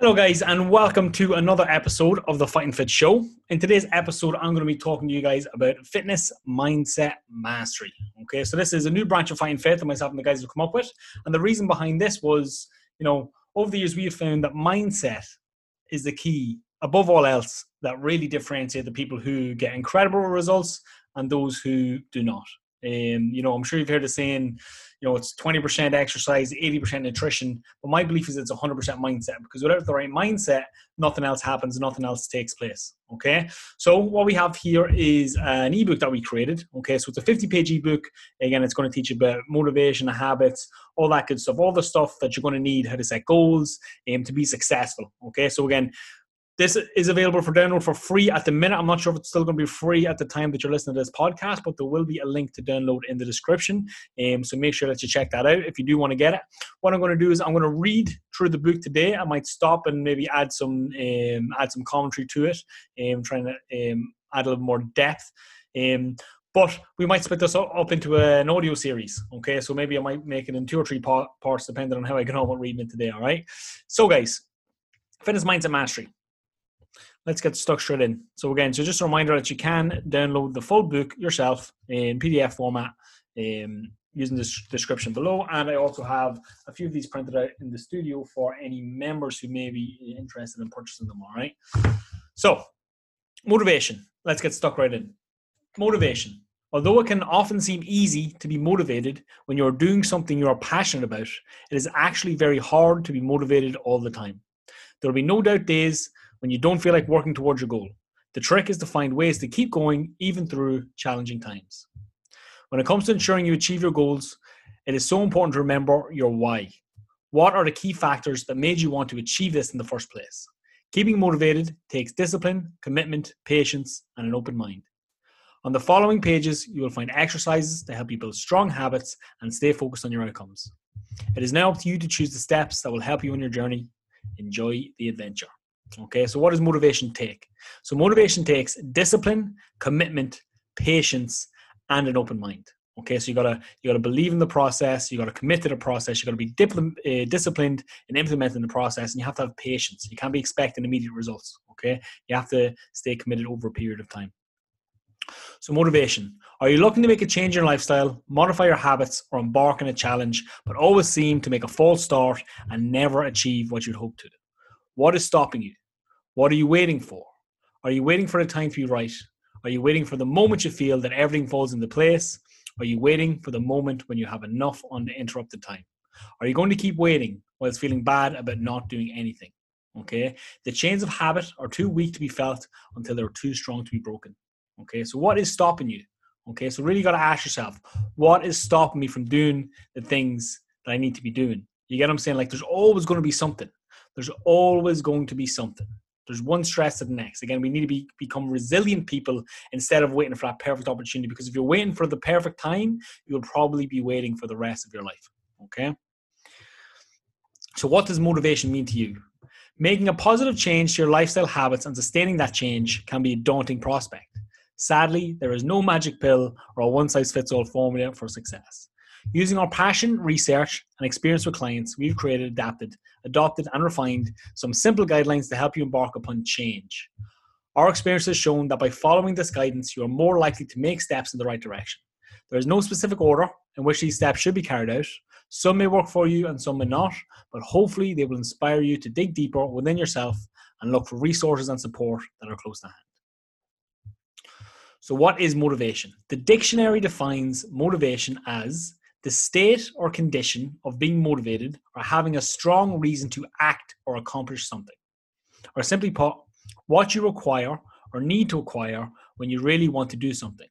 Hello, guys, and welcome to another episode of the Fighting Fit Show. In today's episode, I'm going to be talking to you guys about fitness mindset mastery. Okay, so this is a new branch of Fighting Fit that myself and the guys have come up with. And the reason behind this was, you know, over the years, we have found that mindset is the key, above all else, that really differentiate the people who get incredible results and those who do not. Um, you know, I'm sure you've heard the saying, you know, it's 20% exercise, 80% nutrition. But my belief is it's 100% mindset because without the right mindset, nothing else happens, nothing else takes place. Okay. So what we have here is an ebook that we created. Okay. So it's a 50 page ebook. Again, it's going to teach you about motivation, habits, all that good stuff, all the stuff that you're going to need, how to set goals, um, to be successful. Okay. So again, this is available for download for free at the minute. I'm not sure if it's still going to be free at the time that you're listening to this podcast, but there will be a link to download in the description. Um, so make sure that you check that out if you do want to get it. What I'm going to do is I'm going to read through the book today. I might stop and maybe add some um, add some commentary to it, um, trying to um, add a little more depth. Um, but we might split this up into an audio series. Okay, so maybe I might make it in two or three parts depending on how I get on with reading it today. All right. So guys, fitness mindset mastery let's get stuck straight in. So again, so just a reminder that you can download the full book yourself in PDF format um, using the description below. And I also have a few of these printed out in the studio for any members who may be interested in purchasing them. All right. So motivation. Let's get stuck right in. Motivation. Although it can often seem easy to be motivated when you're doing something you're passionate about, it is actually very hard to be motivated all the time. There will be no doubt days when you don't feel like working towards your goal. The trick is to find ways to keep going even through challenging times. When it comes to ensuring you achieve your goals, it is so important to remember your why. What are the key factors that made you want to achieve this in the first place? Keeping motivated takes discipline, commitment, patience, and an open mind. On the following pages, you will find exercises to help you build strong habits and stay focused on your outcomes. It is now up to you to choose the steps that will help you on your journey. Enjoy the adventure. Okay, so what does motivation take? So motivation takes discipline, commitment, patience, and an open mind. Okay, so you gotta you gotta believe in the process, you gotta commit to the process, you gotta be dipl- uh, disciplined in implementing the process, and you have to have patience. You can't be expecting immediate results. Okay, you have to stay committed over a period of time. So, motivation. Are you looking to make a change in your lifestyle, modify your habits, or embark on a challenge, but always seem to make a false start and never achieve what you'd hope to? What is stopping you? What are you waiting for? Are you waiting for the time to be right? Are you waiting for the moment you feel that everything falls into place? Are you waiting for the moment when you have enough uninterrupted time? Are you going to keep waiting whilst feeling bad about not doing anything? Okay. The chains of habit are too weak to be felt until they're too strong to be broken. Okay. So, what is stopping you? Okay. So, really got to ask yourself, what is stopping me from doing the things that I need to be doing? You get what I'm saying? Like, there's always going to be something. There's always going to be something. There's one stress to the next. Again, we need to be become resilient people instead of waiting for that perfect opportunity. Because if you're waiting for the perfect time, you'll probably be waiting for the rest of your life. Okay. So, what does motivation mean to you? Making a positive change to your lifestyle habits and sustaining that change can be a daunting prospect. Sadly, there is no magic pill or one size fits all formula for success. Using our passion, research, and experience with clients, we've created, adapted, adopted, and refined some simple guidelines to help you embark upon change. Our experience has shown that by following this guidance, you are more likely to make steps in the right direction. There is no specific order in which these steps should be carried out. Some may work for you and some may not, but hopefully they will inspire you to dig deeper within yourself and look for resources and support that are close to hand. So, what is motivation? The dictionary defines motivation as the state or condition of being motivated or having a strong reason to act or accomplish something. Or simply put, what you require or need to acquire when you really want to do something.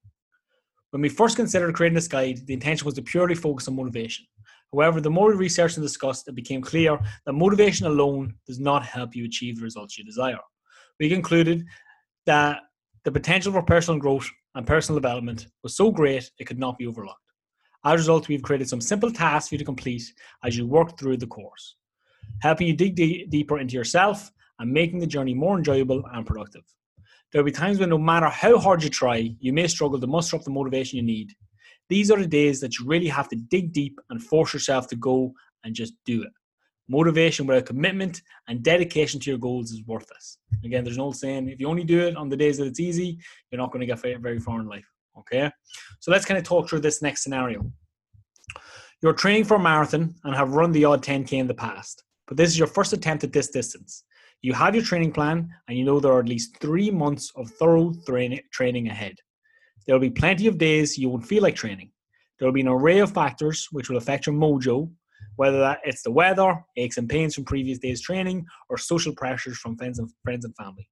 When we first considered creating this guide, the intention was to purely focus on motivation. However, the more we researched and discussed, it became clear that motivation alone does not help you achieve the results you desire. We concluded that the potential for personal growth and personal development was so great it could not be overlooked. As a result, we've created some simple tasks for you to complete as you work through the course, helping you dig deeper into yourself and making the journey more enjoyable and productive. There will be times when no matter how hard you try, you may struggle to muster up the motivation you need. These are the days that you really have to dig deep and force yourself to go and just do it. Motivation without commitment and dedication to your goals is worthless. Again, there's an old saying if you only do it on the days that it's easy, you're not going to get very far in life. Okay? So let's kind of talk through this next scenario. You're training for a marathon and have run the odd 10K in the past, but this is your first attempt at this distance. You have your training plan and you know there are at least three months of thorough training ahead. There will be plenty of days you won't feel like training. There will be an array of factors which will affect your mojo, whether that it's the weather, aches and pains from previous days' training, or social pressures from friends and friends and family.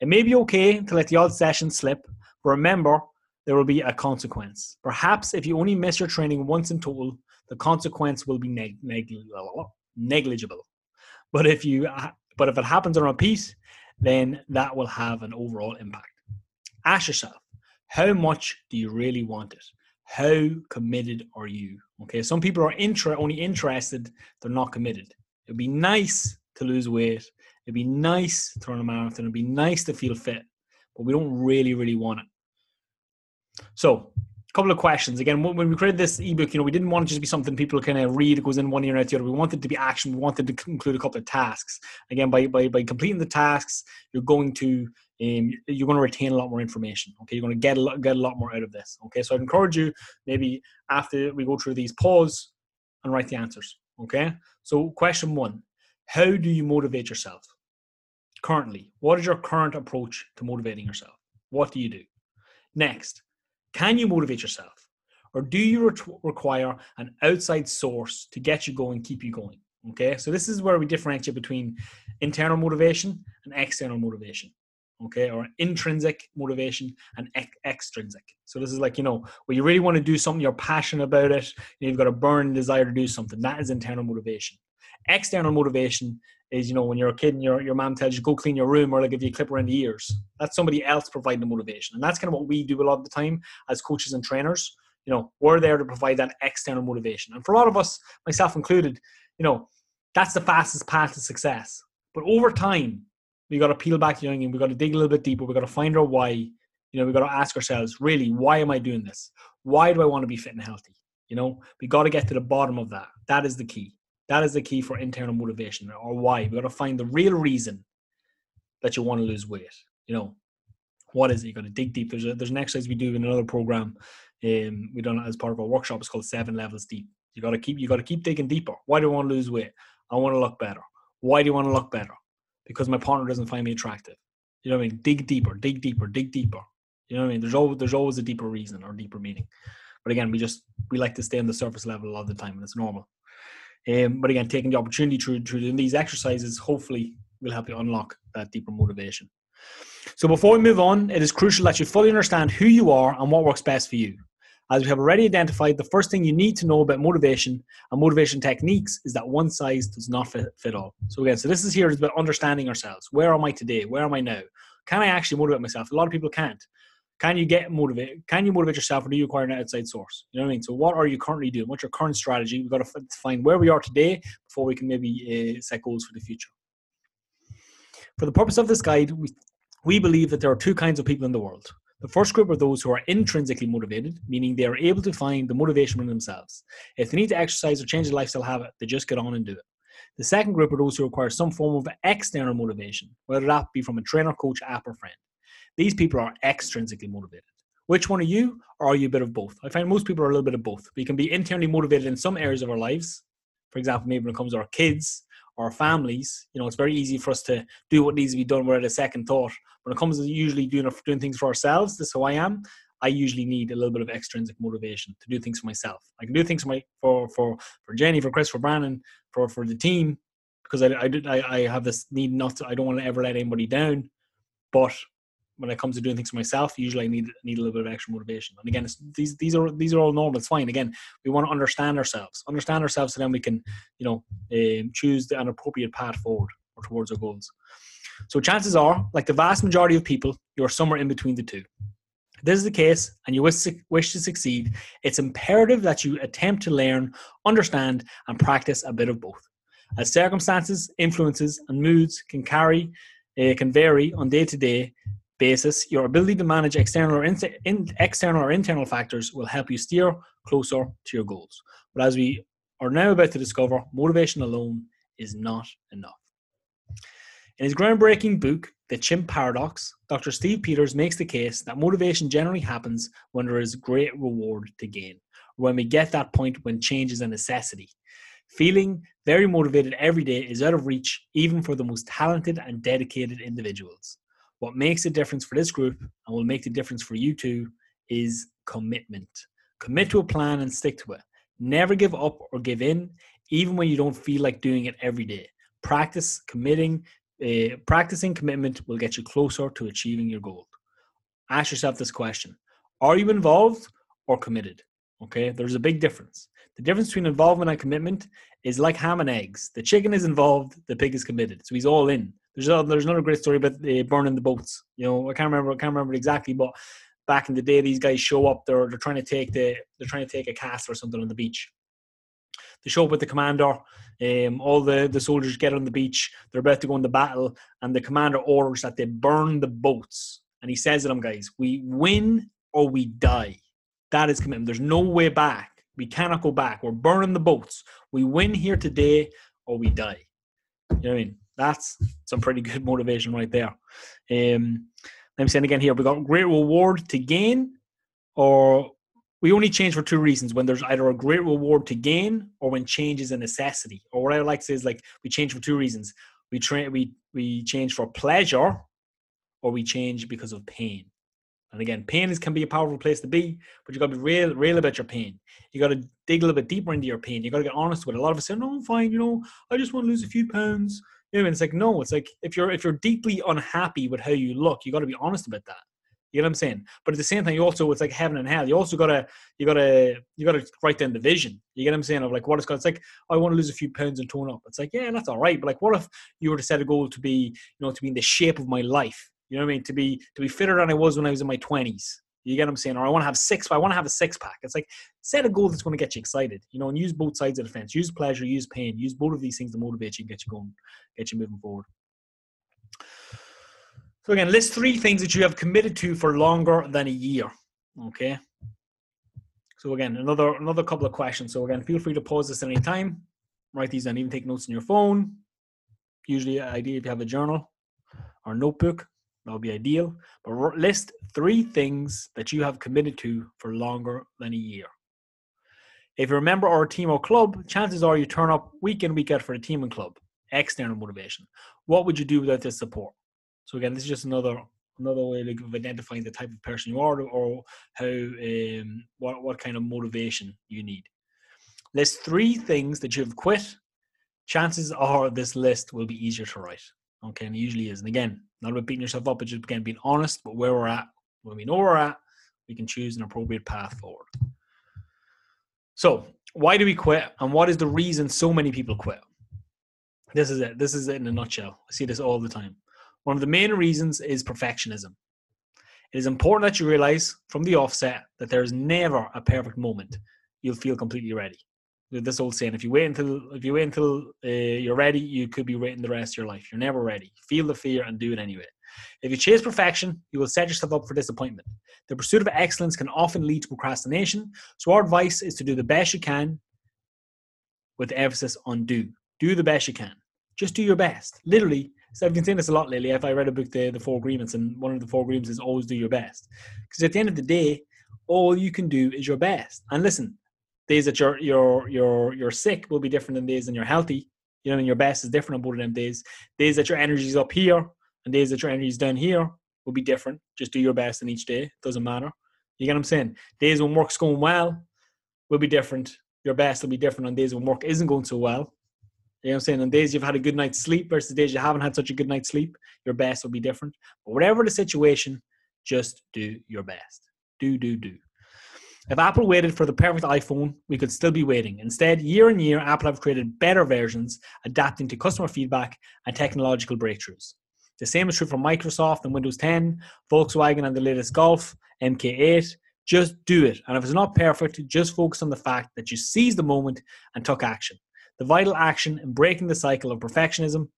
It may be okay to let the odd session slip, but remember there will be a consequence. Perhaps if you only miss your training once in total, the consequence will be neg- neg- negligible. But if you but if it happens on repeat, then that will have an overall impact. Ask yourself, how much do you really want it? How committed are you? Okay, some people are intra- only interested, they're not committed. It'd be nice to lose weight. It'd be nice to run a marathon. It'd be nice to feel fit, but we don't really, really want it. So a couple of questions. Again, when we created this ebook, you know, we didn't want it just to be something people kind of read. It goes in one ear and out the other. We wanted to be action. We wanted to include a couple of tasks. Again, by by by completing the tasks, you're going to um, you're going to retain a lot more information. Okay, you're going to get a lot, get a lot more out of this. Okay, so I'd encourage you maybe after we go through these, pause and write the answers. Okay, so question one: How do you motivate yourself currently? What is your current approach to motivating yourself? What do you do? Next, can you motivate yourself? Or do you re- require an outside source to get you going, keep you going? Okay, so this is where we differentiate between internal motivation and external motivation. Okay, or intrinsic motivation and ex- extrinsic. So this is like you know, where you really want to do something, you're passionate about it, you've got a burning desire to do something. That is internal motivation. External motivation is you know when you're a kid and your your mom tells you go clean your room or like give you a clip around the ears. That's somebody else providing the motivation, and that's kind of what we do a lot of the time as coaches and trainers. You know, we're there to provide that external motivation, and for a lot of us, myself included, you know, that's the fastest path to success. But over time, we got to peel back the onion. We got to dig a little bit deeper. We got to find our why. You know, we got to ask ourselves, really, why am I doing this? Why do I want to be fit and healthy? You know, we got to get to the bottom of that. That is the key. That is the key for internal motivation or why. We've got to find the real reason that you want to lose weight. You know, what is it? You got to dig deep. There's a, there's an exercise we do in another program. Um, we done as part of our workshop. It's called Seven Levels Deep. You got to keep you got to keep digging deeper. Why do I want to lose weight? I want to look better. Why do you want to look better? Because my partner doesn't find me attractive. You know what I mean? Dig deeper, dig deeper, dig deeper. You know what I mean? There's always there's always a deeper reason or deeper meaning. But again, we just we like to stay on the surface level a lot of the time, and it's normal. Um, but again, taking the opportunity through, through these exercises hopefully will help you unlock that deeper motivation. So before we move on, it is crucial that you fully understand who you are and what works best for you. As we have already identified, the first thing you need to know about motivation and motivation techniques is that one size does not fit, fit all. So again, so this is here is about understanding ourselves. Where am I today? Where am I now? Can I actually motivate myself? A lot of people can't. Can you get motivated? Can you motivate yourself, or do you require an outside source? You know what I mean. So, what are you currently doing? What's your current strategy? We've got to find where we are today before we can maybe uh, set goals for the future. For the purpose of this guide, we, we believe that there are two kinds of people in the world. The first group are those who are intrinsically motivated, meaning they are able to find the motivation in themselves. If they need to exercise or change their lifestyle habit, they just get on and do it. The second group are those who require some form of external motivation, whether that be from a trainer, coach, app, or friend. These people are extrinsically motivated. Which one are you, or are you a bit of both? I find most people are a little bit of both. We can be internally motivated in some areas of our lives. For example, maybe when it comes to our kids our families, you know, it's very easy for us to do what needs to be done without a second thought. When it comes to usually doing doing things for ourselves, this is who I am. I usually need a little bit of extrinsic motivation to do things for myself. I can do things for my for for for Jenny, for Chris, for Brandon, for for the team, because I I I, I have this need not to. I don't want to ever let anybody down, but when it comes to doing things for myself, usually I need need a little bit of extra motivation. And again, these these are these are all normal. It's fine. Again, we want to understand ourselves, understand ourselves, so then we can you know um, choose the, an appropriate path forward or towards our goals. So chances are, like the vast majority of people, you're somewhere in between the two. If this is the case, and you wish to, wish to succeed, it's imperative that you attempt to learn, understand, and practice a bit of both. As circumstances, influences, and moods can carry, uh, can vary on day to day basis, your ability to manage external or in, in, external or internal factors will help you steer closer to your goals. But as we are now about to discover, motivation alone is not enough. In his groundbreaking book, The Chimp Paradox, Dr. Steve Peters makes the case that motivation generally happens when there is great reward to gain, or when we get that point when change is a necessity. Feeling very motivated every day is out of reach even for the most talented and dedicated individuals. What makes a difference for this group and will make the difference for you too is commitment. Commit to a plan and stick to it. Never give up or give in, even when you don't feel like doing it every day. Practice committing. Uh, practicing commitment will get you closer to achieving your goal. Ask yourself this question: Are you involved or committed? Okay, there's a big difference. The difference between involvement and commitment is like ham and eggs. The chicken is involved, the pig is committed, so he's all in. There's a, there's another great story about uh, burning the boats. You know, I can't remember I can't remember exactly, but back in the day, these guys show up. They're they're trying to take the they're trying to take a cast or something on the beach. They show up with the commander. Um, all the, the soldiers get on the beach. They're about to go into battle, and the commander orders that they burn the boats. And he says to them, guys, we win or we die. That is commitment. There's no way back. We cannot go back. We're burning the boats. We win here today or we die. You know what I mean? That's some pretty good motivation right there. Um, let me say it again here. We got great reward to gain, or we only change for two reasons: when there's either a great reward to gain, or when change is a necessity. Or what I like to say is like we change for two reasons: we train, we we change for pleasure, or we change because of pain. And again, pain is, can be a powerful place to be, but you got to be real, real about your pain. You got to dig a little bit deeper into your pain. You got to get honest with it. A lot of us say, "No, I'm fine. You know, I just want to lose a few pounds." You know, it's like, no, it's like if you're if you're deeply unhappy with how you look, you got to be honest about that. You know what I'm saying? But at the same time, you also it's like heaven and hell. You also gotta you gotta you gotta write down the vision. You get what I'm saying of like what it's got. It's like I want to lose a few pounds and tone up. It's like yeah, that's all right. But like, what if you were to set a goal to be you know to be in the shape of my life? You know what I mean? To be to be fitter than I was when I was in my 20s. You get what I'm saying? Or I want to have six. I want to have a six pack. It's like set a goal that's going to get you excited. You know, and use both sides of the fence. Use pleasure, use pain. Use both of these things to motivate you, and get you going, get you moving forward. So again, list three things that you have committed to for longer than a year. Okay. So again, another another couple of questions. So again, feel free to pause this at any time. Write these down. Even take notes on your phone. Usually, idea if you have a journal or notebook, that would be ideal. But list three things that you have committed to for longer than a year. If you're a member or a team or club, chances are you turn up week in, week out for the team and club. External motivation. What would you do without this support? So again, this is just another another way of identifying the type of person you are or how um, what what kind of motivation you need. List three things that you've quit. Chances are this list will be easier to write. Okay, and it usually is. And again, not about beating yourself up, but just again being honest about where we're at. When we know we're at, we can choose an appropriate path forward. So, why do we quit, and what is the reason so many people quit? This is it. This is it in a nutshell. I see this all the time. One of the main reasons is perfectionism. It is important that you realize from the offset that there is never a perfect moment you'll feel completely ready this old saying: if you wait until if you wait until uh, you're ready, you could be waiting the rest of your life. You're never ready. Feel the fear and do it anyway. If you chase perfection, you will set yourself up for disappointment. The pursuit of excellence can often lead to procrastination. So our advice is to do the best you can, with emphasis on do. Do the best you can. Just do your best. Literally, so I've been saying this a lot lately. If I read a book, the the Four Agreements, and one of the Four Agreements is always do your best. Because at the end of the day, all you can do is your best. And listen, days that you're you're you're you're sick will be different than days when you're healthy. You know, and your best is different on both of them days. Days that your energy's up here and days that your energy's down here will be different. Just do your best in each day. Doesn't matter. You get what I'm saying? Days when work's going well will be different. Your best will be different on days when work isn't going so well. You know what I'm saying? On days you've had a good night's sleep versus days you haven't had such a good night's sleep, your best will be different. But whatever the situation, just do your best. Do, do, do. If Apple waited for the perfect iPhone, we could still be waiting. Instead, year on year, Apple have created better versions, adapting to customer feedback and technological breakthroughs. The same is true for Microsoft and Windows 10, Volkswagen and the latest Golf, MK8. Just do it. And if it's not perfect, just focus on the fact that you seized the moment and took action. The vital action in breaking the cycle of perfectionism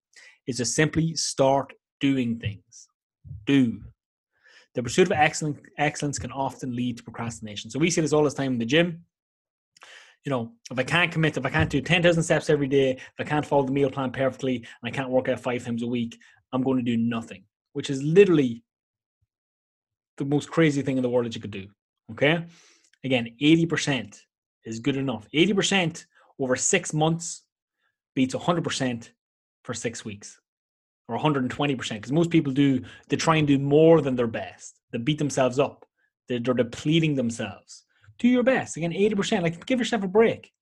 is to simply start doing things. Do. The pursuit of excellence, excellence can often lead to procrastination. So we see this all this time in the gym. You know, if I can't commit, if I can't do 10,000 steps every day, if I can't follow the meal plan perfectly, and I can't work out five times a week, I'm going to do nothing, which is literally the most crazy thing in the world that you could do. Okay. Again, 80% is good enough. 80% over six months beats 100% for six weeks or 120% because most people do they try and do more than their best. They beat themselves up. They're, they're depleting themselves. Do your best. Again 80% like give yourself a break.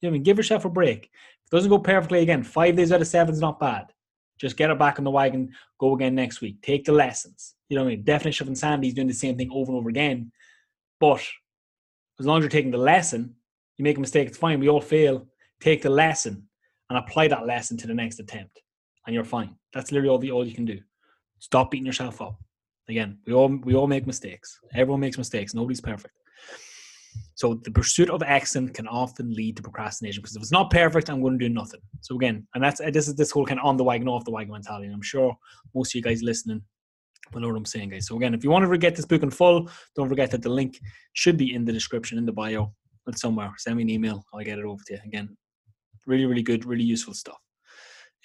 You know what I mean? Give yourself a break. If it doesn't go perfectly again five days out of seven is not bad. Just get it back on the wagon go again next week. Take the lessons. You know what I mean? Definition of insanity is doing the same thing over and over again. But as long as you're taking the lesson you make a mistake it's fine. We all fail. Take the lesson and apply that lesson to the next attempt and you're fine. That's literally all the all you can do. Stop beating yourself up. Again, we all we all make mistakes. Everyone makes mistakes. Nobody's perfect. So the pursuit of excellence can often lead to procrastination because if it's not perfect, I'm going to do nothing. So again, and that's this is this whole kind of on the wagon, off the wagon mentality. And I'm sure most of you guys listening will know what I'm saying, guys. So again, if you want to get this book in full, don't forget that the link should be in the description in the bio. It's somewhere. Send me an email. I'll get it over to you. Again, really, really good, really useful stuff.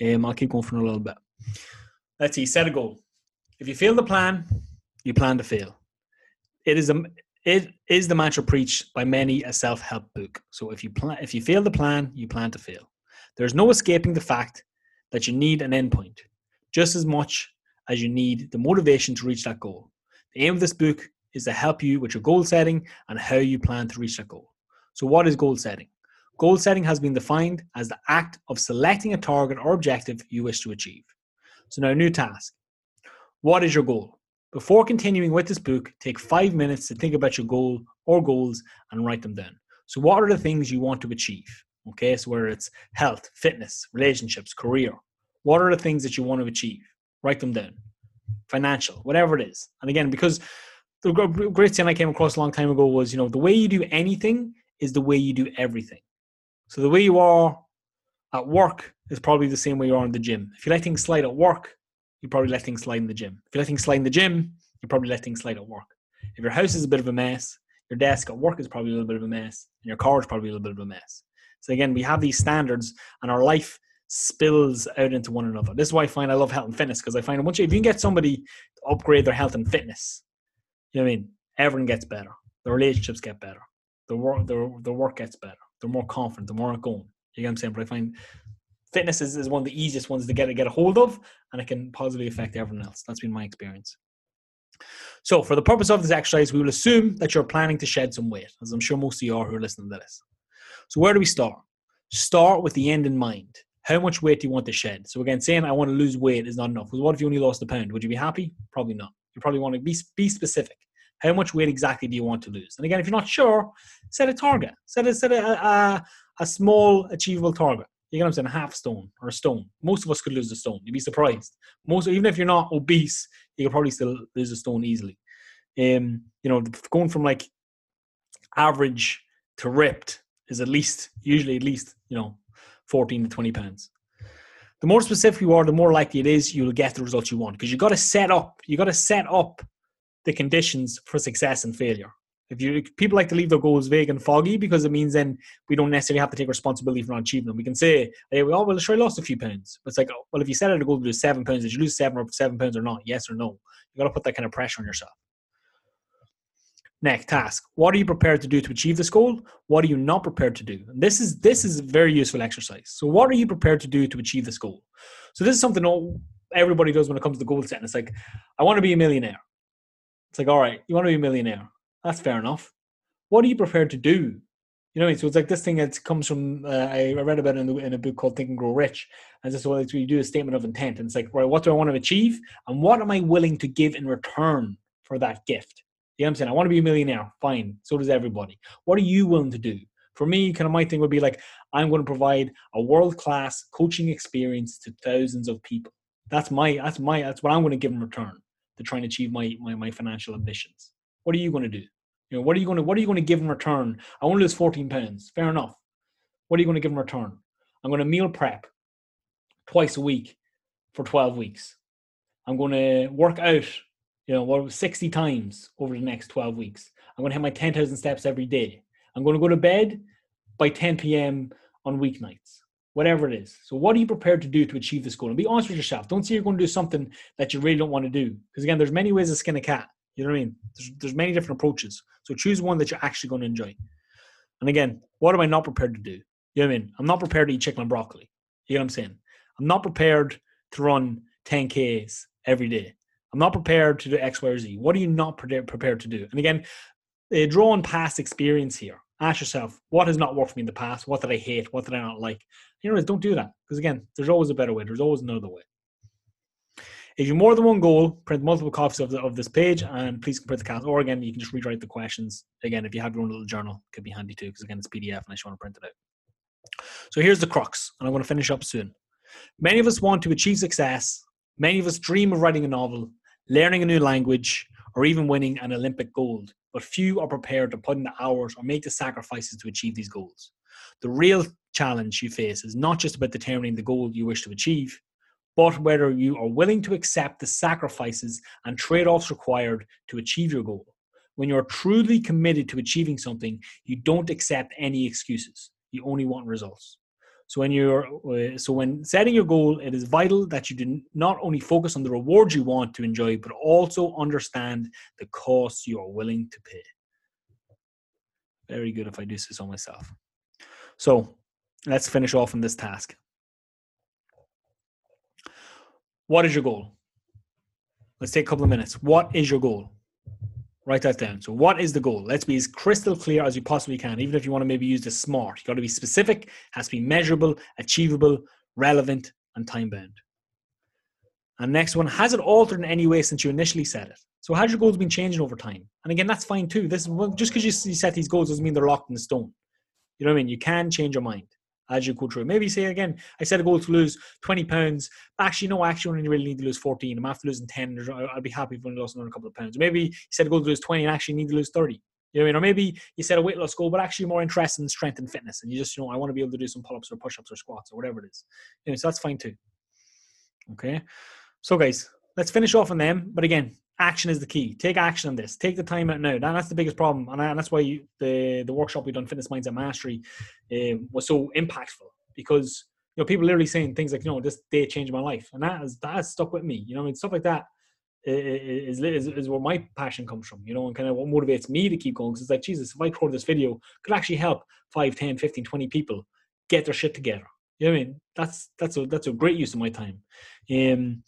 Um, I'll keep going for a little bit. Let's see. Set a goal. If you fail the plan, you plan to fail. It is a it is the mantra preached by many a self-help book. So if you plan, if you fail the plan, you plan to fail. There's no escaping the fact that you need an endpoint, just as much as you need the motivation to reach that goal. The aim of this book is to help you with your goal setting and how you plan to reach that goal. So, what is goal setting? Goal setting has been defined as the act of selecting a target or objective you wish to achieve. So, now, new task. What is your goal? Before continuing with this book, take five minutes to think about your goal or goals and write them down. So, what are the things you want to achieve? Okay, so whether it's health, fitness, relationships, career, what are the things that you want to achieve? Write them down. Financial, whatever it is. And again, because the great thing I came across a long time ago was, you know, the way you do anything is the way you do everything. So the way you are at work is probably the same way you are in the gym. If you let things slide at work, you probably let things slide in the gym. If you let things slide in the gym, you're probably let things slide at work. If your house is a bit of a mess, your desk at work is probably a little bit of a mess, and your car is probably a little bit of a mess. So again, we have these standards, and our life spills out into one another. This is why I find I love health and fitness because I find once you, if you can get somebody to upgrade their health and fitness, you know what I mean. Everyone gets better. The relationships get better. The work, their, their work gets better they're more confident, they're more outgoing. You get what I'm saying? But I find fitness is, is one of the easiest ones to get get a hold of, and it can positively affect everyone else. That's been my experience. So, for the purpose of this exercise, we will assume that you're planning to shed some weight, as I'm sure most of you are who are listening to this. So, where do we start? Start with the end in mind. How much weight do you want to shed? So, again, saying I want to lose weight is not enough. Because what if you only lost a pound? Would you be happy? Probably not. You probably want to be, be specific. How much weight exactly do you want to lose? And again, if you're not sure, set a target. Set a set a, a, a small achievable target. You know what I'm saying? A half stone or a stone. Most of us could lose a stone. You'd be surprised. Most, even if you're not obese, you could probably still lose a stone easily. Um, you know, going from like average to ripped is at least usually at least you know 14 to 20 pounds. The more specific you are, the more likely it is you'll get the results you want because you got to set up. You got to set up the conditions for success and failure. If you people like to leave their goals vague and foggy because it means then we don't necessarily have to take responsibility for not achieving them. We can say, hey, well, well, sure, I lost a few pounds. But it's like, oh, well, if you set out a goal to lose seven pounds, did you lose seven or seven pounds or not? Yes or no? You got to put that kind of pressure on yourself. Next task: What are you prepared to do to achieve this goal? What are you not prepared to do? And this is this is a very useful exercise. So, what are you prepared to do to achieve this goal? So, this is something all, everybody does when it comes to goal setting. It's like, I want to be a millionaire. It's like, all right, you want to be a millionaire. That's fair enough. What are you prepared to do You know what I mean? So it's like this thing that comes from uh, I read about it in, the, in a book called Think and Grow Rich, and this is what you do a statement of intent, and it's like, right, what do I want to achieve, and what am I willing to give in return for that gift? You know what I'm saying? I want to be a millionaire. Fine. So does everybody. What are you willing to do? For me, kind of my thing would be like, I'm going to provide a world class coaching experience to thousands of people. That's my that's my that's what I'm going to give in return to try and achieve my my, my financial ambitions. What are you going to do? You know, what are you going to what are you going to give in return? I want to lose 14 pounds. Fair enough. What are you going to give in return? I'm going to meal prep twice a week for 12 weeks. I'm going to work out, you know, what 60 times over the next 12 weeks. I'm going to have my 10,000 steps every day. I'm going to go to bed by 10 p.m. on weeknights. Whatever it is. So, what are you prepared to do to achieve this goal? And be honest with yourself. Don't say you're going to do something that you really don't want to do. Because again, there's many ways to skin a cat. You know what I mean? There's, there's many different approaches. So choose one that you're actually going to enjoy. And again, what am I not prepared to do? You know what I mean? I'm not prepared to eat chicken and broccoli. You know what I'm saying? I'm not prepared to run 10Ks every day. I'm not prepared to do X, Y, or Z. What are you not pre- prepared to do? And again, uh, draw on past experience here. Ask yourself, what has not worked for me in the past? What did I hate? What did I not like? Know, don't do that. Because again, there's always a better way. There's always another way. If you more than one goal, print multiple copies of, the, of this page and please compare the cast. Or again, you can just rewrite the questions. Again, if you have your own little journal, it could be handy too, because again, it's PDF and I just want to print it out. So here's the crux, and I'm going to finish up soon. Many of us want to achieve success. Many of us dream of writing a novel, learning a new language, or even winning an Olympic gold. But few are prepared to put in the hours or make the sacrifices to achieve these goals. The real challenge you face is not just about determining the goal you wish to achieve, but whether you are willing to accept the sacrifices and trade offs required to achieve your goal. When you're truly committed to achieving something, you don't accept any excuses. You only want results. So when you're uh, so when setting your goal, it is vital that you do not only focus on the rewards you want to enjoy, but also understand the costs you are willing to pay. Very good if I do this on myself. So let's finish off on this task. What is your goal? Let's take a couple of minutes. What is your goal? Write that down. So, what is the goal? Let's be as crystal clear as you possibly can. Even if you want to maybe use the SMART, you got to be specific, has to be measurable, achievable, relevant, and time bound. And next one, has it altered in any way since you initially set it? So, has your goals been changing over time? And again, that's fine too. This just because you set these goals doesn't mean they're locked in stone. You know what I mean? You can change your mind as you go through. Maybe say again, I set a goal to lose 20 pounds. Actually, no, actually, only really need to lose 14. I'm after losing 10. I'll be happy if I lost another couple of pounds. Maybe you set a goal to lose 20 and actually need to lose 30. You know what I mean? Or maybe you set a weight loss goal, but actually more interested in strength and fitness. And you just, you know, I want to be able to do some pull ups or push ups or squats or whatever it is. You know, so that's fine too. Okay. So, guys, let's finish off on them. But again, action is the key. Take action on this. Take the time out now. And that's the biggest problem, and that's why you, the the workshop we done, Fitness Mindset Mastery, um, was so impactful because you know people literally saying things like, you know, this day changed my life, and that has that has stuck with me. You know, I mean, stuff like that is, is, is where my passion comes from, you know, and kind of what motivates me to keep going. Because it's like, Jesus, if I record this video, could actually help 5, 10, 15, 20 people get their shit together. You know what I mean? That's that's a that's a great use of my time. Um,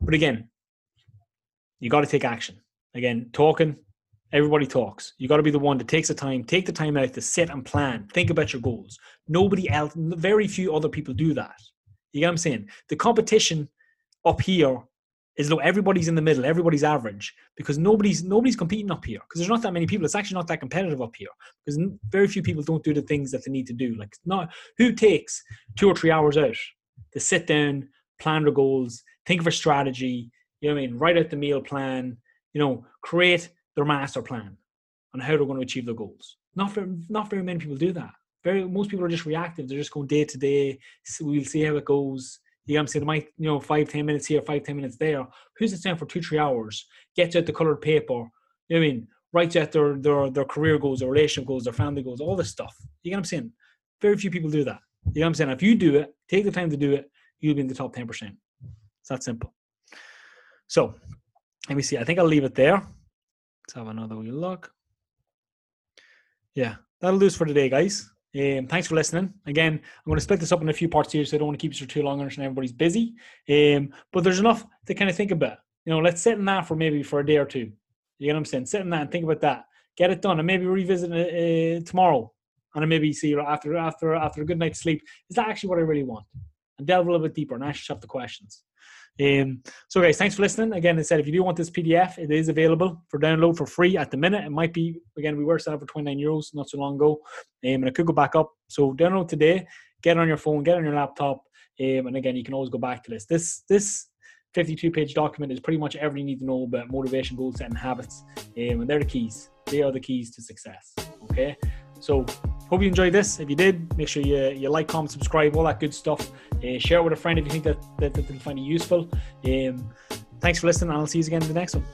but again, you got to take action. Again, talking, everybody talks. You got to be the one that takes the time, take the time out to sit and plan, think about your goals. Nobody else, very few other people do that. You get what I'm saying? The competition up here is though everybody's in the middle, everybody's average because nobody's nobody's competing up here because there's not that many people. It's actually not that competitive up here because very few people don't do the things that they need to do. Like not who takes two or three hours out to sit down, plan their goals, think of a strategy, you know what I mean? Write out the meal plan. You know, create their master plan on how they're going to achieve their goals. Not very, not very many people do that. Very most people are just reactive. They're just going day to day. We'll see how it goes. You know I'm saying? Might, you know, five, ten minutes here, five, ten minutes there. Who's it down for two, three hours? Gets out the coloured paper. You know what I mean? Writes out their, their their career goals, their relationship goals, their family goals, all this stuff. You know what I'm saying? Very few people do that. You know what I'm saying? If you do it, take the time to do it, you'll be in the top 10%. It's that simple. So let me see. I think I'll leave it there. Let's have another wee look. Yeah, that'll do us for today, guys. Um, thanks for listening. Again, I'm going to split this up in a few parts here, so I don't want to keep you for too long. I understand everybody's busy, um, but there's enough to kind of think about. You know, let's sit in that for maybe for a day or two. You know what I'm saying? Sit in that and think about that. Get it done, and maybe revisit it uh, tomorrow. and maybe see after after after a good night's sleep, is that actually what I really want? And delve a little bit deeper and ask yourself the questions. Um, so, guys, thanks for listening. Again, I said if you do want this PDF, it is available for download for free at the minute. It might be again we were up for 29 euros not so long ago, um, and it could go back up. So, download today. Get it on your phone. Get it on your laptop. Um, and again, you can always go back to this. This this 52 page document is pretty much everything you need to know about motivation, goal setting, habits, um, and they're the keys. They are the keys to success. Okay, so hope you enjoyed this. If you did, make sure you, you like, comment, subscribe, all that good stuff. Uh, share it with a friend if you think that, that, that they'll find it useful. Um, thanks for listening, and I'll see you again in the next one.